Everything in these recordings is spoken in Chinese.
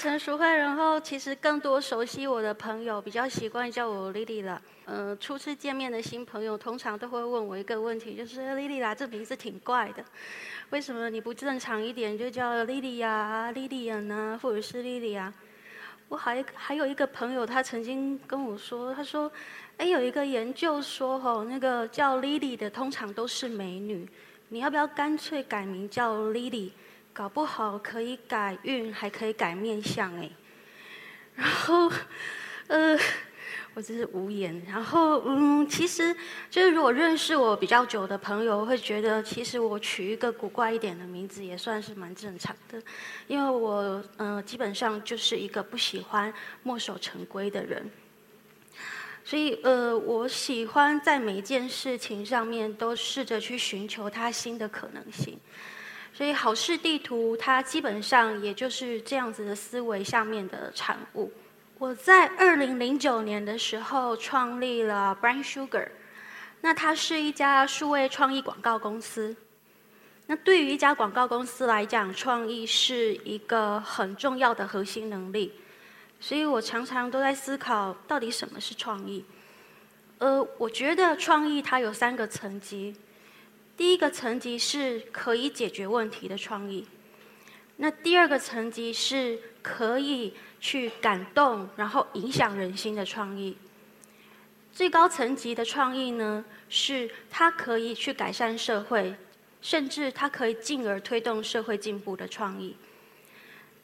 成熟会，然后其实更多熟悉我的朋友比较习惯叫我 Lily 啦。呃，初次见面的新朋友通常都会问我一个问题，就是 Lily 啦，这名字挺怪的，为什么你不正常一点，就叫 Lily 呀、Lilian 呢，或者是 Lily 啊？我还还有一个朋友，他曾经跟我说，他说，哎，有一个研究说，吼，那个叫 Lily 的通常都是美女，你要不要干脆改名叫 Lily？搞不好可以改运，还可以改面相哎。然后，呃，我真是无言。然后，嗯，其实就是如果认识我比较久的朋友，会觉得其实我取一个古怪一点的名字也算是蛮正常的，因为我嗯基本上就是一个不喜欢墨守成规的人，所以呃我喜欢在每一件事情上面都试着去寻求它新的可能性。所以好事地图它基本上也就是这样子的思维下面的产物。我在二零零九年的时候创立了 Brain Sugar，那它是一家数位创意广告公司。那对于一家广告公司来讲，创意是一个很重要的核心能力。所以我常常都在思考，到底什么是创意？呃，我觉得创意它有三个层级。第一个层级是可以解决问题的创意，那第二个层级是可以去感动，然后影响人心的创意。最高层级的创意呢，是它可以去改善社会，甚至它可以进而推动社会进步的创意。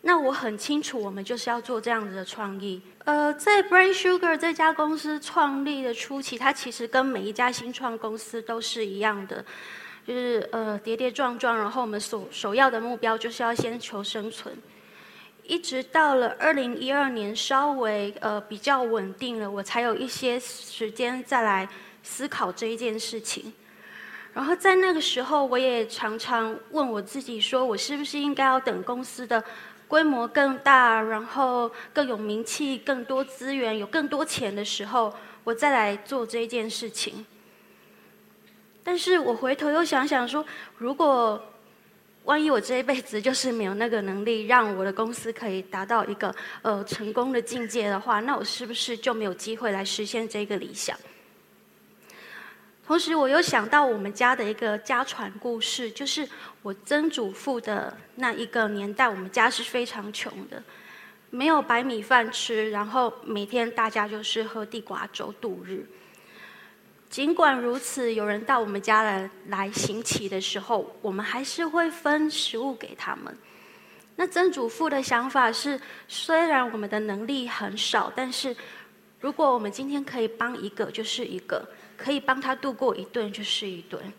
那我很清楚，我们就是要做这样子的创意。呃，在 Brain Sugar 这家公司创立的初期，它其实跟每一家新创公司都是一样的。就是呃跌跌撞撞，然后我们首首要的目标就是要先求生存，一直到了二零一二年稍微呃比较稳定了，我才有一些时间再来思考这一件事情。然后在那个时候，我也常常问我自己，说我是不是应该要等公司的规模更大，然后更有名气、更多资源、有更多钱的时候，我再来做这一件事情。但是我回头又想想说，如果万一我这一辈子就是没有那个能力，让我的公司可以达到一个呃成功的境界的话，那我是不是就没有机会来实现这个理想？同时，我又想到我们家的一个家传故事，就是我曾祖父的那一个年代，我们家是非常穷的，没有白米饭吃，然后每天大家就是喝地瓜粥度日。尽管如此，有人到我们家来来行乞的时候，我们还是会分食物给他们。那曾祖父的想法是：虽然我们的能力很少，但是如果我们今天可以帮一个，就是一个；可以帮他度过一顿，就是一顿。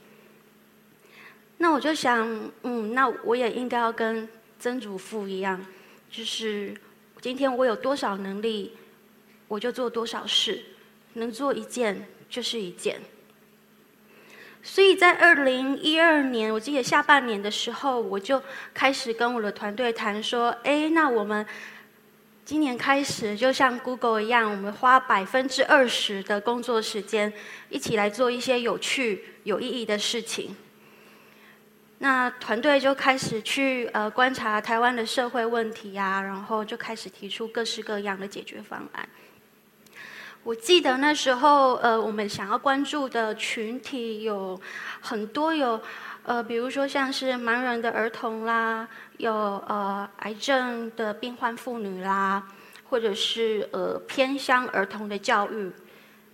那我就想，嗯，那我也应该要跟曾祖父一样，就是今天我有多少能力，我就做多少事，能做一件。就是一件，所以在二零一二年，我记得下半年的时候，我就开始跟我的团队谈说：，哎，那我们今年开始，就像 Google 一样，我们花百分之二十的工作时间，一起来做一些有趣、有意义的事情。那团队就开始去呃观察台湾的社会问题啊，然后就开始提出各式各样的解决方案。我记得那时候，呃，我们想要关注的群体有很多，有呃，比如说像是盲人的儿童啦，有呃癌症的病患妇女啦，或者是呃偏乡儿童的教育。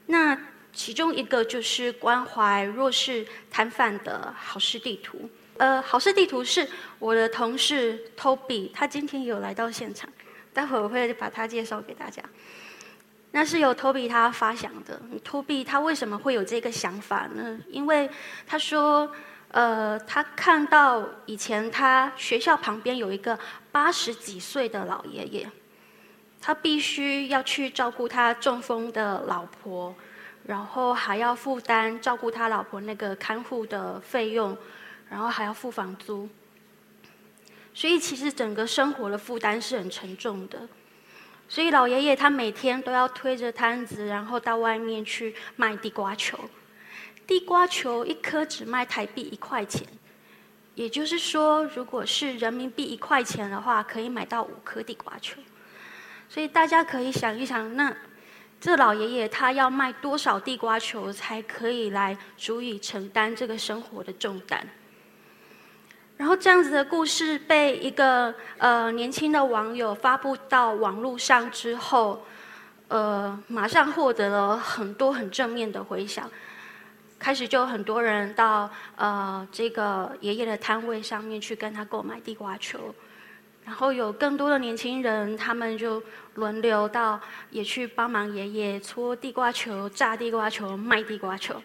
那其中一个就是关怀弱势摊贩的好事地图。呃，好事地图是我的同事 Toby，他今天有来到现场，待会我会把他介绍给大家。那是由 Toby 他发想的。Toby 他为什么会有这个想法呢？因为他说，呃，他看到以前他学校旁边有一个八十几岁的老爷爷，他必须要去照顾他中风的老婆，然后还要负担照顾他老婆那个看护的费用，然后还要付房租，所以其实整个生活的负担是很沉重的。所以老爷爷他每天都要推着摊子，然后到外面去卖地瓜球。地瓜球一颗只卖台币一块钱，也就是说，如果是人民币一块钱的话，可以买到五颗地瓜球。所以大家可以想一想，那这老爷爷他要卖多少地瓜球才可以来足以承担这个生活的重担？然后这样子的故事被一个呃年轻的网友发布到网络上之后，呃，马上获得了很多很正面的回响。开始就很多人到呃这个爷爷的摊位上面去跟他购买地瓜球，然后有更多的年轻人，他们就轮流到也去帮忙爷爷搓地瓜球、炸地瓜球、卖地瓜球。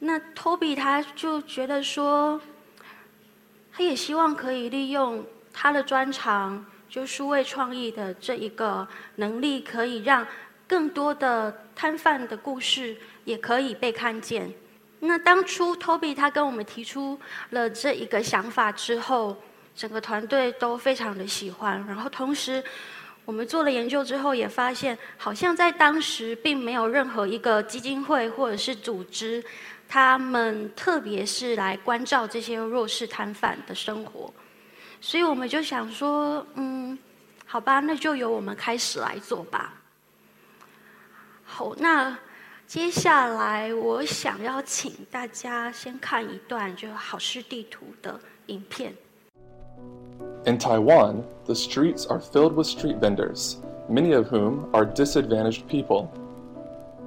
那 Toby 他就觉得说，他也希望可以利用他的专长，就数位创意的这一个能力，可以让更多的摊贩的故事也可以被看见。那当初 Toby 他跟我们提出了这一个想法之后，整个团队都非常的喜欢。然后同时，我们做了研究之后，也发现好像在当时并没有任何一个基金会或者是组织，他们特别是来关照这些弱势摊贩的生活。所以我们就想说，嗯，好吧，那就由我们开始来做吧。好，那。接下来，我想要请大家先看一段就好事地图的影片。In Taiwan, the streets are filled with street vendors, many of whom are disadvantaged people.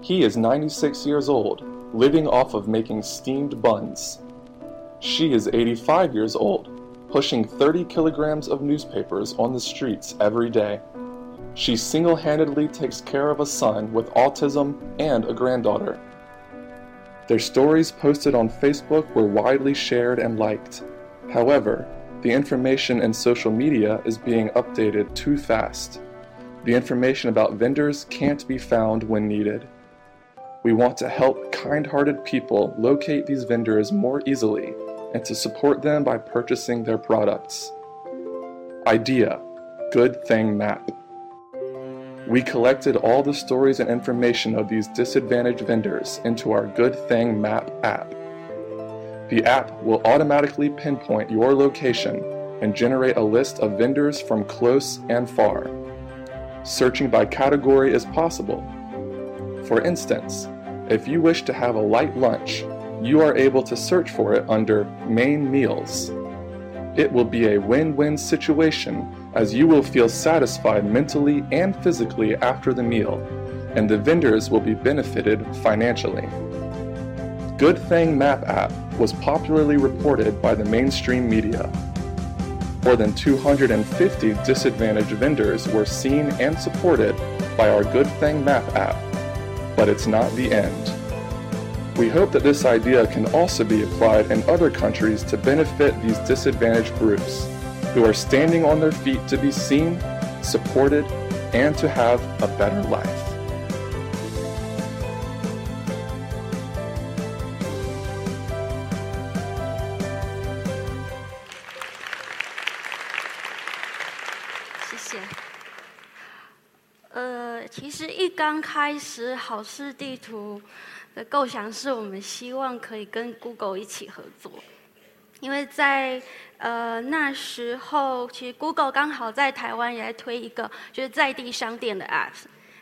He is 96 years old, living off of making steamed buns. She is 85 years old, pushing 30 kilograms of newspapers on the streets every day. She single handedly takes care of a son with autism and a granddaughter. Their stories posted on Facebook were widely shared and liked. However, the information in social media is being updated too fast. The information about vendors can't be found when needed. We want to help kind hearted people locate these vendors more easily and to support them by purchasing their products. Idea Good Thing Map. We collected all the stories and information of these disadvantaged vendors into our Good Thing Map app. The app will automatically pinpoint your location and generate a list of vendors from close and far. Searching by category is possible. For instance, if you wish to have a light lunch, you are able to search for it under Main Meals. It will be a win win situation as you will feel satisfied mentally and physically after the meal, and the vendors will be benefited financially. Good Thing Map app was popularly reported by the mainstream media. More than 250 disadvantaged vendors were seen and supported by our Good Thing Map app, but it's not the end. We hope that this idea can also be applied in other countries to benefit these disadvantaged groups who are standing on their feet to be seen, supported, and to have a better life. 开始，好事地图的构想是我们希望可以跟 Google 一起合作，因为在呃那时候，其实 Google 刚好在台湾也在推一个就是在地商店的 App，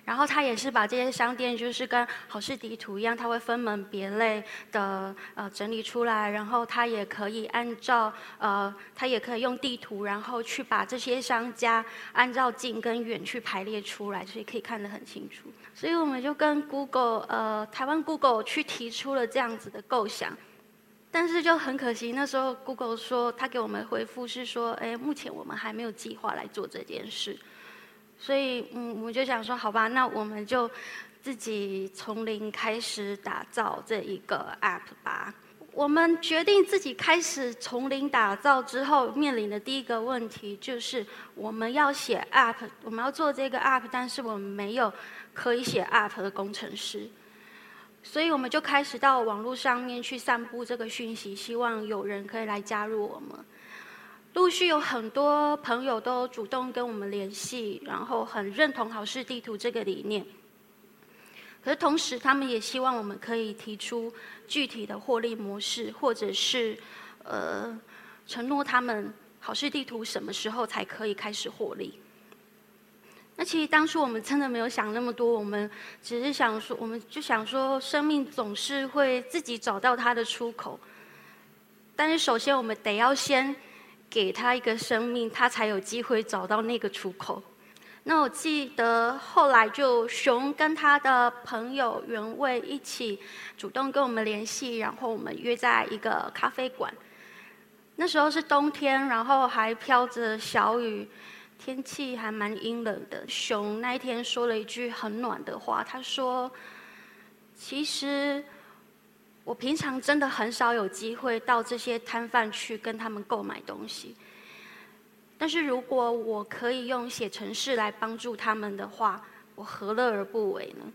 然后他也是把这些商店就是跟好事地图一样，它会分门别类的呃整理出来，然后它也可以按照呃它也可以用地图，然后去把这些商家按照近跟远去排列出来，所以可以看得很清楚。所以我们就跟 Google，呃，台湾 Google 去提出了这样子的构想，但是就很可惜，那时候 Google 说他给我们回复是说，哎，目前我们还没有计划来做这件事。所以，嗯，我们就想说，好吧，那我们就自己从零开始打造这一个 App 吧。我们决定自己开始从零打造之后，面临的第一个问题就是我们要写 App，我们要做这个 App，但是我们没有。可以写 App 的工程师，所以我们就开始到网络上面去散布这个讯息，希望有人可以来加入我们。陆续有很多朋友都主动跟我们联系，然后很认同好事地图这个理念。可是同时，他们也希望我们可以提出具体的获利模式，或者是呃承诺他们好事地图什么时候才可以开始获利。那其实当初我们真的没有想那么多，我们只是想说，我们就想说，生命总是会自己找到它的出口。但是首先，我们得要先给他一个生命，他才有机会找到那个出口。那我记得后来就熊跟他的朋友原味一起主动跟我们联系，然后我们约在一个咖啡馆。那时候是冬天，然后还飘着小雨。天气还蛮阴冷的。熊那一天说了一句很暖的话，他说：“其实我平常真的很少有机会到这些摊贩去跟他们购买东西，但是如果我可以用写程式来帮助他们的话，我何乐而不为呢？”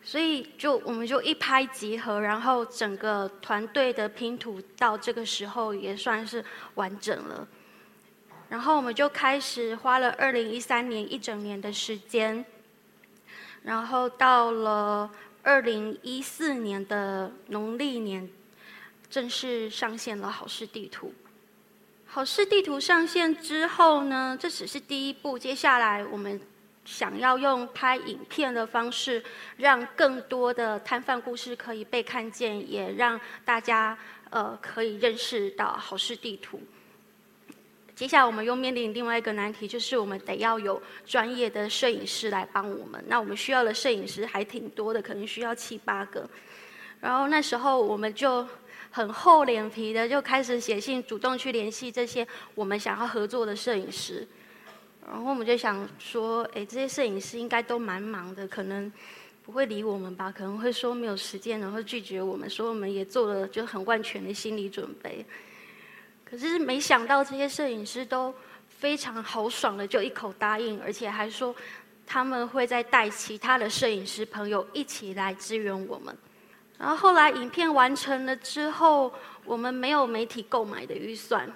所以就我们就一拍即合，然后整个团队的拼图到这个时候也算是完整了。然后我们就开始花了二零一三年一整年的时间，然后到了二零一四年的农历年，正式上线了好事地图。好事地图上线之后呢，这只是第一步，接下来我们想要用拍影片的方式，让更多的摊贩故事可以被看见，也让大家呃可以认识到好事地图。接下来我们又面临另外一个难题，就是我们得要有专业的摄影师来帮我们。那我们需要的摄影师还挺多的，可能需要七八个。然后那时候我们就很厚脸皮的就开始写信，主动去联系这些我们想要合作的摄影师。然后我们就想说，哎，这些摄影师应该都蛮忙的，可能不会理我们吧？可能会说没有时间，然后拒绝我们。所以我们也做了就很万全的心理准备。可是没想到这些摄影师都非常豪爽的就一口答应，而且还说他们会再带其他的摄影师朋友一起来支援我们。然后后来影片完成了之后，我们没有媒体购买的预算，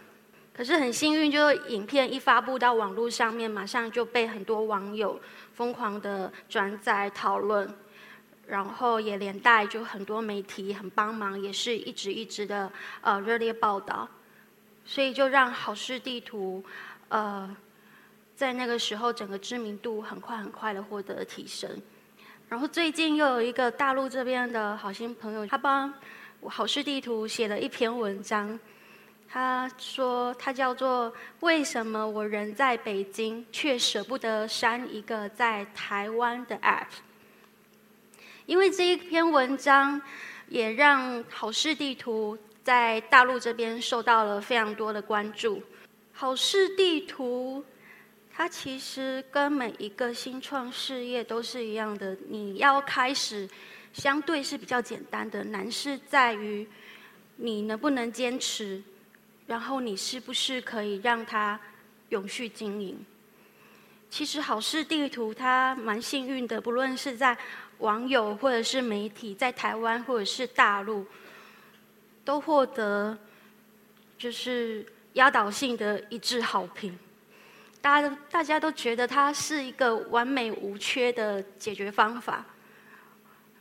可是很幸运，就是影片一发布到网络上面，马上就被很多网友疯狂的转载讨论，然后也连带就很多媒体很帮忙，也是一直一直的呃热烈报道。所以就让好事地图，呃，在那个时候整个知名度很快很快的获得提升。然后最近又有一个大陆这边的好心朋友，他帮好事地图写了一篇文章。他说他叫做《为什么我人在北京却舍不得删一个在台湾的 App》？因为这一篇文章也让好事地图。在大陆这边受到了非常多的关注。好事地图，它其实跟每一个新创事业都是一样的。你要开始，相对是比较简单的，难是在于你能不能坚持，然后你是不是可以让它永续经营。其实好事地图它蛮幸运的，不论是在网友或者是媒体，在台湾或者是大陆。都获得就是压倒性的一致好评，大家大家都觉得它是一个完美无缺的解决方法。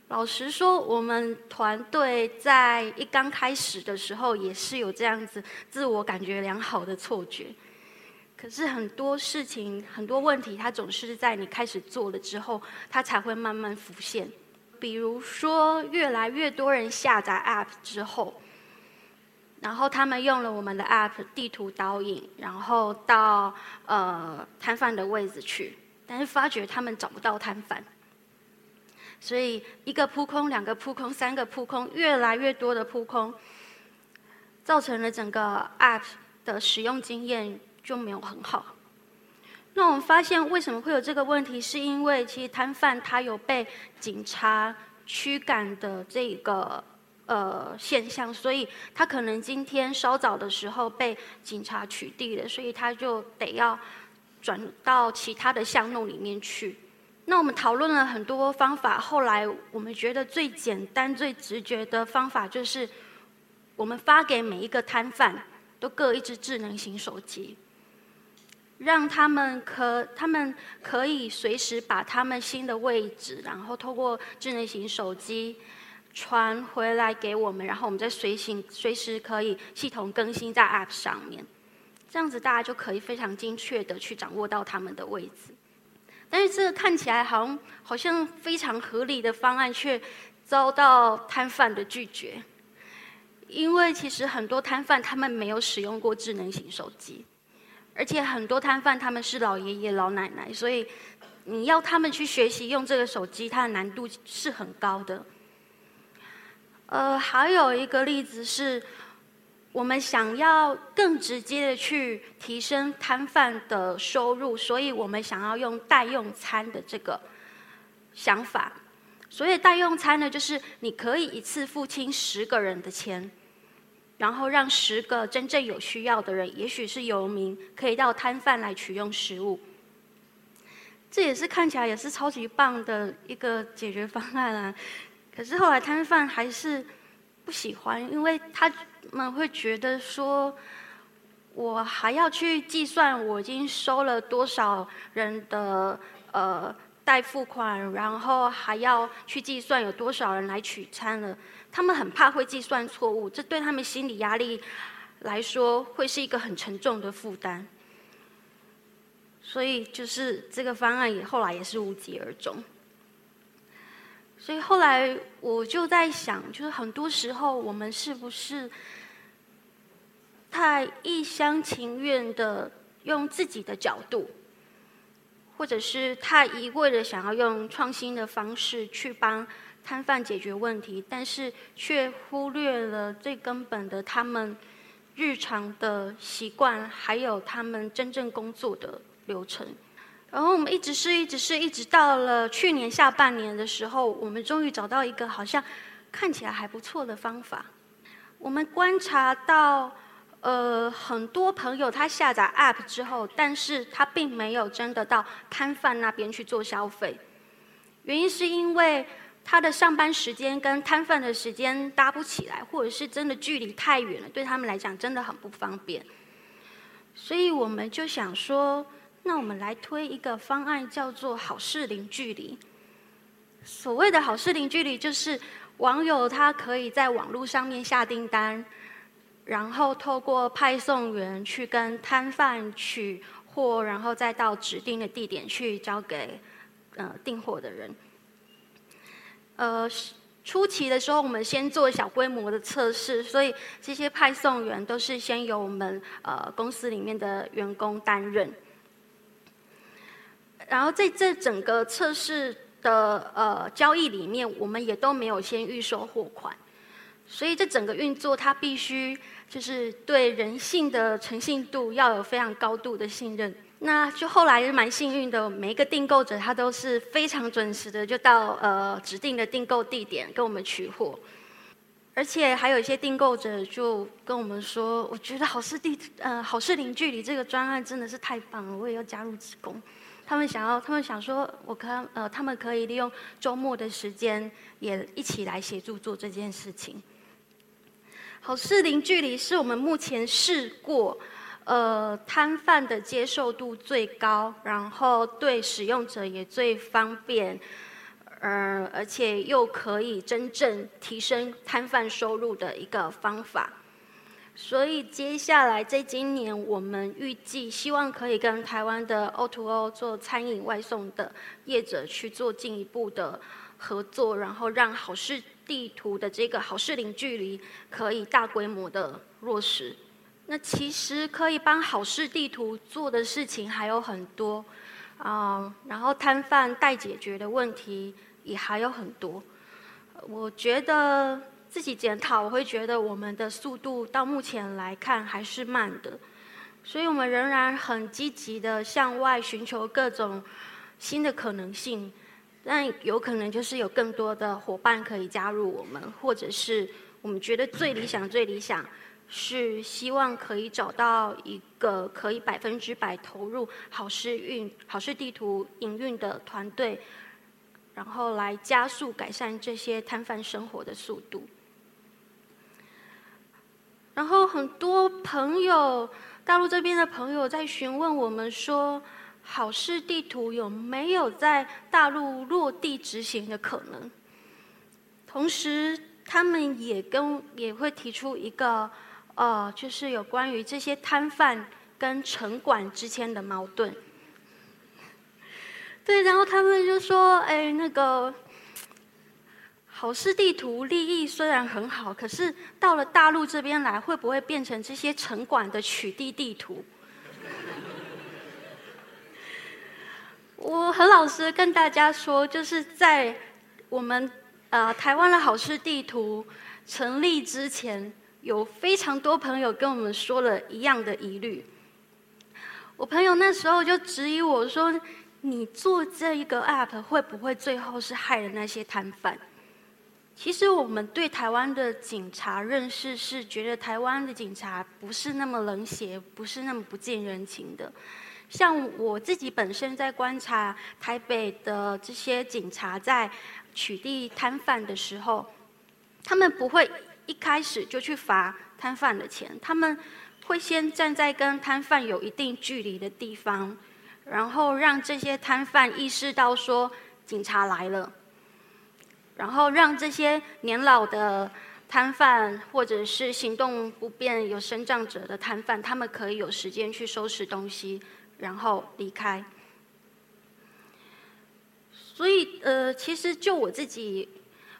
老实说，我们团队在一刚开始的时候也是有这样子自我感觉良好的错觉。可是很多事情、很多问题，它总是在你开始做了之后，它才会慢慢浮现。比如说，越来越多人下载 App 之后。然后他们用了我们的 App 地图导引，然后到呃摊贩的位置去，但是发觉他们找不到摊贩，所以一个扑空，两个扑空，三个扑空，越来越多的扑空，造成了整个 App 的使用经验就没有很好。那我们发现为什么会有这个问题，是因为其实摊贩他有被警察驱赶的这个。呃，现象，所以他可能今天稍早的时候被警察取缔了，所以他就得要转到其他的巷弄里面去。那我们讨论了很多方法，后来我们觉得最简单、最直觉的方法就是，我们发给每一个摊贩都各一只智能型手机，让他们可他们可以随时把他们新的位置，然后透过智能型手机。传回来给我们，然后我们再随行随时可以系统更新在 App 上面，这样子大家就可以非常精确的去掌握到他们的位置。但是这个看起来好像好像非常合理的方案，却遭到摊贩的拒绝，因为其实很多摊贩他们没有使用过智能型手机，而且很多摊贩他们是老爷爷老奶奶，所以你要他们去学习用这个手机，它的难度是很高的。呃，还有一个例子是，我们想要更直接的去提升摊贩的收入，所以我们想要用代用餐的这个想法。所以代用餐呢，就是你可以一次付清十个人的钱，然后让十个真正有需要的人，也许是游民，可以到摊贩来取用食物。这也是看起来也是超级棒的一个解决方案啊。可是后来摊贩还是不喜欢，因为他们会觉得说，我还要去计算我已经收了多少人的呃代付款，然后还要去计算有多少人来取餐了。他们很怕会计算错误，这对他们心理压力来说会是一个很沉重的负担。所以就是这个方案也后来也是无疾而终。所以后来我就在想，就是很多时候我们是不是太一厢情愿的用自己的角度，或者是太一味的想要用创新的方式去帮摊贩解决问题，但是却忽略了最根本的他们日常的习惯，还有他们真正工作的流程。然后我们一直试，一直试，一直到了去年下半年的时候，我们终于找到一个好像看起来还不错的方法。我们观察到，呃，很多朋友他下载 App 之后，但是他并没有真的到摊贩那边去做消费。原因是因为他的上班时间跟摊贩的时间搭不起来，或者是真的距离太远了，对他们来讲真的很不方便。所以我们就想说。那我们来推一个方案，叫做“好事零距离”。所谓的好事零距离，就是网友他可以在网络上面下订单，然后透过派送员去跟摊贩取货，然后再到指定的地点去交给呃订货的人。呃，初期的时候，我们先做小规模的测试，所以这些派送员都是先由我们呃公司里面的员工担任。然后在这整个测试的呃交易里面，我们也都没有先预收货款，所以这整个运作它必须就是对人性的诚信度要有非常高度的信任。那就后来蛮幸运的，每一个订购者他都是非常准时的就到呃指定的订购地点跟我们取货，而且还有一些订购者就跟我们说，我觉得好事地呃好事零距离这个专案真的是太棒了，我也要加入职工。他们想要，他们想说，我可呃，他们可以利用周末的时间，也一起来协助做这件事情。好事零距离是我们目前试过，呃，摊贩的接受度最高，然后对使用者也最方便，呃，而且又可以真正提升摊贩收入的一个方法。所以接下来在今年，我们预计希望可以跟台湾的 O2O 做餐饮外送的业者去做进一步的合作，然后让好事地图的这个好事零距离可以大规模的落实。那其实可以帮好事地图做的事情还有很多，啊，然后摊贩待解决的问题也还有很多。我觉得。自己检讨，我会觉得我们的速度到目前来看还是慢的，所以我们仍然很积极的向外寻求各种新的可能性，但有可能就是有更多的伙伴可以加入我们，或者是我们觉得最理想、最理想是希望可以找到一个可以百分之百投入好事运、好事地图营运的团队，然后来加速改善这些摊贩生活的速度。然后很多朋友，大陆这边的朋友在询问我们说，好事地图有没有在大陆落地执行的可能？同时，他们也跟也会提出一个，呃，就是有关于这些摊贩跟城管之间的矛盾。对，然后他们就说：“哎，那个好事地图利益虽然很好，可是到了大陆这边来，会不会变成这些城管的取缔地图？” 我很老实跟大家说，就是在我们呃台湾的好事地图成立之前，有非常多朋友跟我们说了一样的疑虑。我朋友那时候就质疑我说：“你做这一个 app 会不会最后是害了那些摊贩？”其实我们对台湾的警察认识是觉得台湾的警察不是那么冷血，不是那么不近人情的。像我自己本身在观察台北的这些警察在取缔摊贩的时候，他们不会一开始就去罚摊贩的钱，他们会先站在跟摊贩有一定距离的地方，然后让这些摊贩意识到说警察来了，然后让这些年老的摊贩或者是行动不便有身障者的摊贩，他们可以有时间去收拾东西。然后离开。所以，呃，其实就我自己，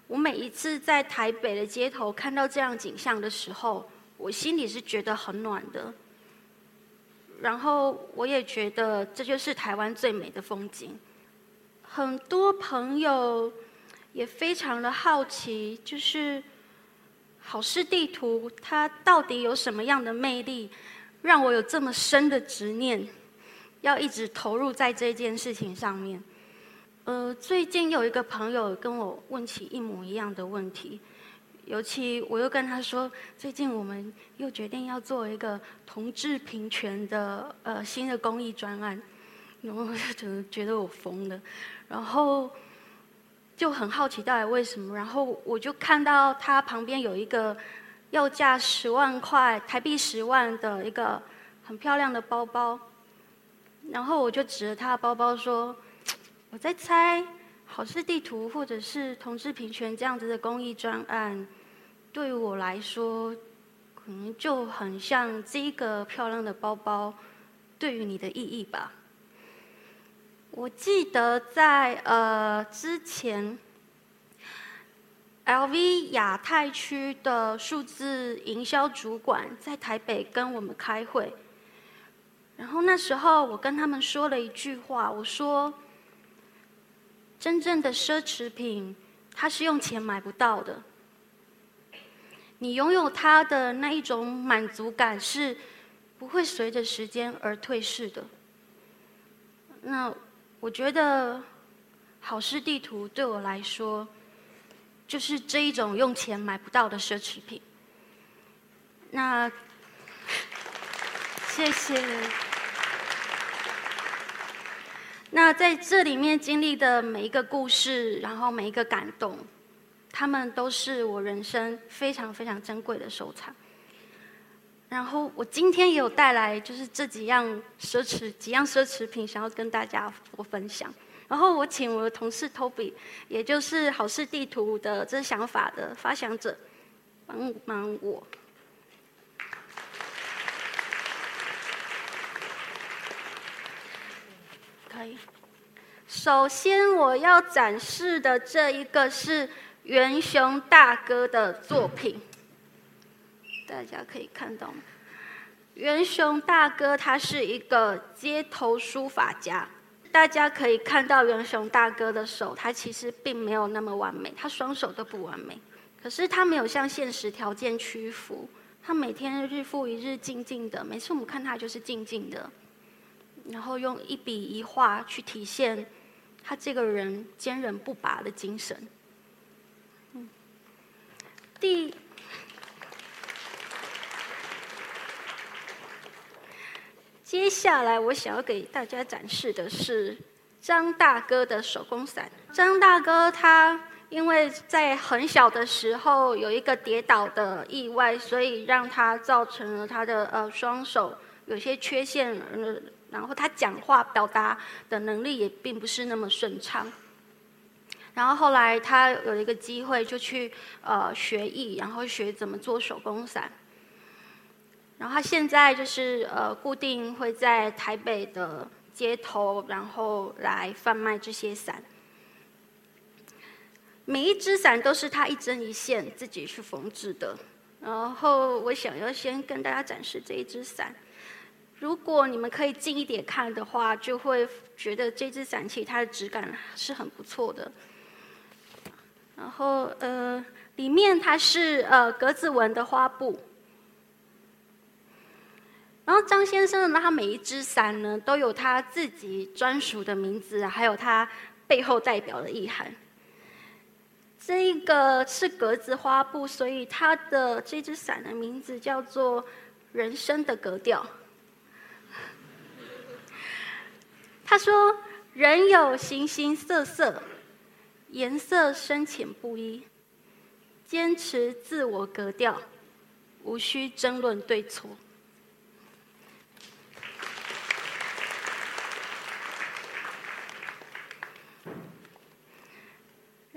我每一次在台北的街头看到这样景象的时候，我心里是觉得很暖的。然后，我也觉得这就是台湾最美的风景。很多朋友也非常的好奇，就是好事地图它到底有什么样的魅力，让我有这么深的执念。要一直投入在这件事情上面。呃，最近有一个朋友跟我问起一模一样的问题，尤其我又跟他说，最近我们又决定要做一个同志平权的呃新的公益专案，然后就觉得我疯了，然后就很好奇到底为什么，然后我就看到他旁边有一个要价十万块台币十万的一个很漂亮的包包。然后我就指着他的包包说：“我在猜，好事地图或者是同志平权这样子的公益专案，对于我来说，可能就很像这个漂亮的包包对于你的意义吧。”我记得在呃之前，LV 亚太区的数字营销主管在台北跟我们开会。然后那时候，我跟他们说了一句话，我说：“真正的奢侈品，它是用钱买不到的。你拥有它的那一种满足感，是不会随着时间而退逝的。”那我觉得，好事地图对我来说，就是这一种用钱买不到的奢侈品。那，谢谢。那在这里面经历的每一个故事，然后每一个感动，他们都是我人生非常非常珍贵的收藏。然后我今天也有带来，就是这几样奢侈几样奢侈品，想要跟大家我分享。然后我请我的同事 Toby，也就是好事地图的这想法的发想者，帮忙我。可以。首先，我要展示的这一个是元雄大哥的作品，大家可以看到吗？元雄大哥他是一个街头书法家，大家可以看到元雄大哥的手，他其实并没有那么完美，他双手都不完美，可是他没有向现实条件屈服，他每天日复一日静静的，每次我们看他就是静静的。然后用一笔一画去体现他这个人坚韧不拔的精神。第，接下来我想要给大家展示的是张大哥的手工伞。张大哥他因为在很小的时候有一个跌倒的意外，所以让他造成了他的呃双手有些缺陷。然后他讲话表达的能力也并不是那么顺畅。然后后来他有一个机会，就去呃学艺，然后学怎么做手工伞。然后他现在就是呃固定会在台北的街头，然后来贩卖这些伞。每一只伞都是他一针一线自己去缝制的。然后我想要先跟大家展示这一只伞。如果你们可以近一点看的话，就会觉得这只伞其实它的质感是很不错的。然后呃，里面它是呃格子纹的花布。然后张先生呢，他每一只伞呢都有他自己专属的名字，还有他背后代表的意涵。这一个是格子花布，所以他的这只伞的名字叫做“人生的格调”。他说：“人有形形色色，颜色深浅不一，坚持自我格调，无需争论对错。”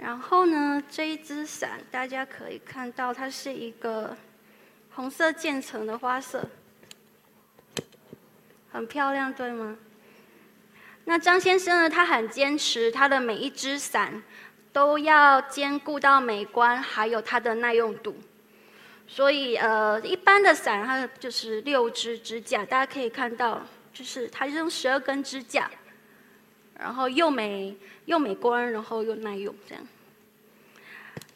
然后呢，这一只伞大家可以看到，它是一个红色渐层的花色，很漂亮，对吗？那张先生呢，他很坚持，他的每一只伞都要兼顾到美观，还有它的耐用度。所以，呃，一般的伞它就是六支支架，大家可以看到，就是它是用十二根支架，然后又美又美观，然后又耐用，这样。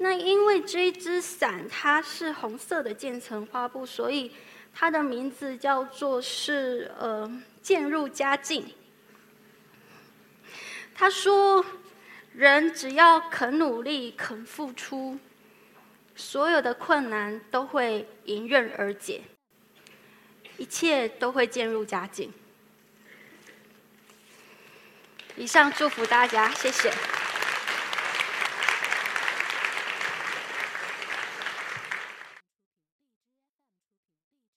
那因为这一只伞它是红色的渐层花布，所以它的名字叫做是呃渐入佳境。他说，人只要肯努力、肯付出，所有的困难都会迎刃而解，一切都会渐入佳境。以上祝福大家，谢谢。